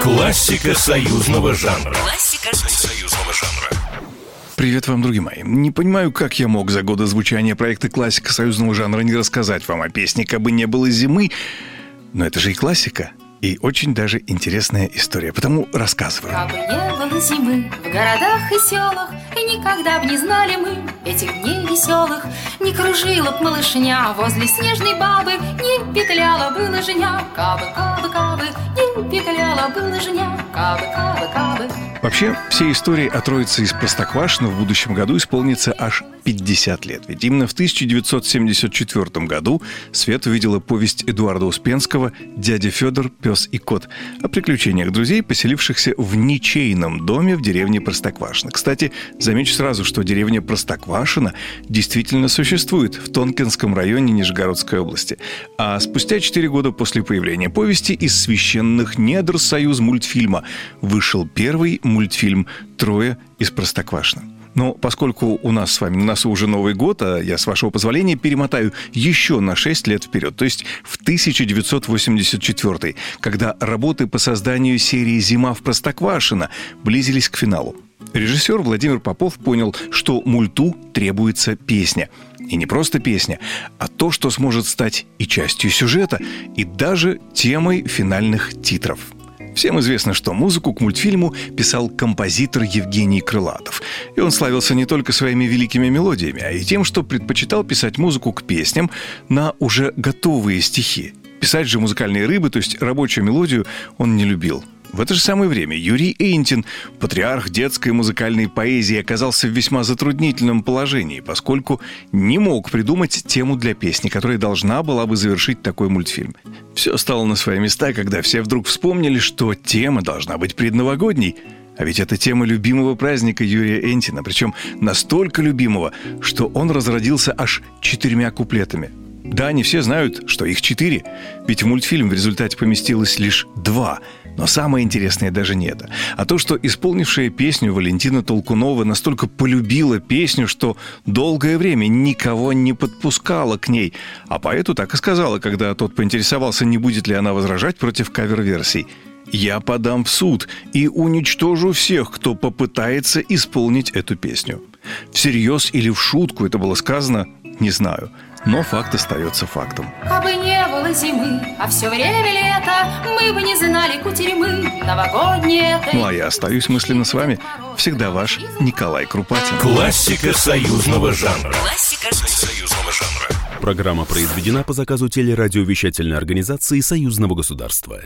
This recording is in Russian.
Классика союзного жанра. Классика союзного жанра. Привет вам, друзья мои. Не понимаю, как я мог за годы звучания проекта «Классика союзного жанра» не рассказать вам о песне «Кабы не было зимы», но это же и классика. И очень даже интересная история, потому рассказываю. Кабы не было зимы в городах и селах, И никогда б не знали мы этих дней веселых, Не кружила б малышня возле снежной бабы, Не петляла бы лыжня, кабы, кабы, кабы, Не петляла бы лыжня, кабы, кабы, кабы. Вообще, все истории о Троице из Простоквашино в будущем году исполнится аж 50 лет. Ведь именно в 1974 году свет увидела повесть Эдуарда Успенского «Дядя Федор, пес и кот» о приключениях друзей, поселившихся в ничейном доме в деревне Простоквашино. Кстати, замечу сразу, что деревня Простоквашино действительно существует в Тонкинском районе Нижегородской области. А спустя 4 года после появления повести из священных недр союз мультфильма вышел первый мультфильм «Трое из Простоквашино». Но поскольку у нас с вами на носу уже Новый год, а я, с вашего позволения, перемотаю еще на 6 лет вперед, то есть в 1984, когда работы по созданию серии «Зима в Простоквашино» близились к финалу. Режиссер Владимир Попов понял, что мульту требуется песня. И не просто песня, а то, что сможет стать и частью сюжета, и даже темой финальных титров – Всем известно, что музыку к мультфильму писал композитор Евгений Крылатов. И он славился не только своими великими мелодиями, а и тем, что предпочитал писать музыку к песням на уже готовые стихи. Писать же музыкальные рыбы, то есть рабочую мелодию, он не любил. В это же самое время Юрий Эйнтин, патриарх детской музыкальной поэзии, оказался в весьма затруднительном положении, поскольку не мог придумать тему для песни, которая должна была бы завершить такой мультфильм. Все стало на свои места, когда все вдруг вспомнили, что тема должна быть предновогодней. А ведь это тема любимого праздника Юрия Энтина, причем настолько любимого, что он разродился аж четырьмя куплетами. Да, не все знают, что их четыре, ведь в мультфильм в результате поместилось лишь два – но самое интересное даже не это, а то, что исполнившая песню Валентина Толкунова настолько полюбила песню, что долгое время никого не подпускала к ней. А поэту так и сказала, когда тот поинтересовался, не будет ли она возражать против кавер-версий. «Я подам в суд и уничтожу всех, кто попытается исполнить эту песню». Всерьез или в шутку это было сказано, не знаю – но факт остается фактом. Кабы не было зимы, а все время лето, мы бы не знали кутерьмы новогодние. Ну а я остаюсь мысленно с вами. Всегда ваш Николай Крупатин. Классика союзного жанра. Классика союзного жанра. Программа произведена по заказу телерадиовещательной организации Союзного государства.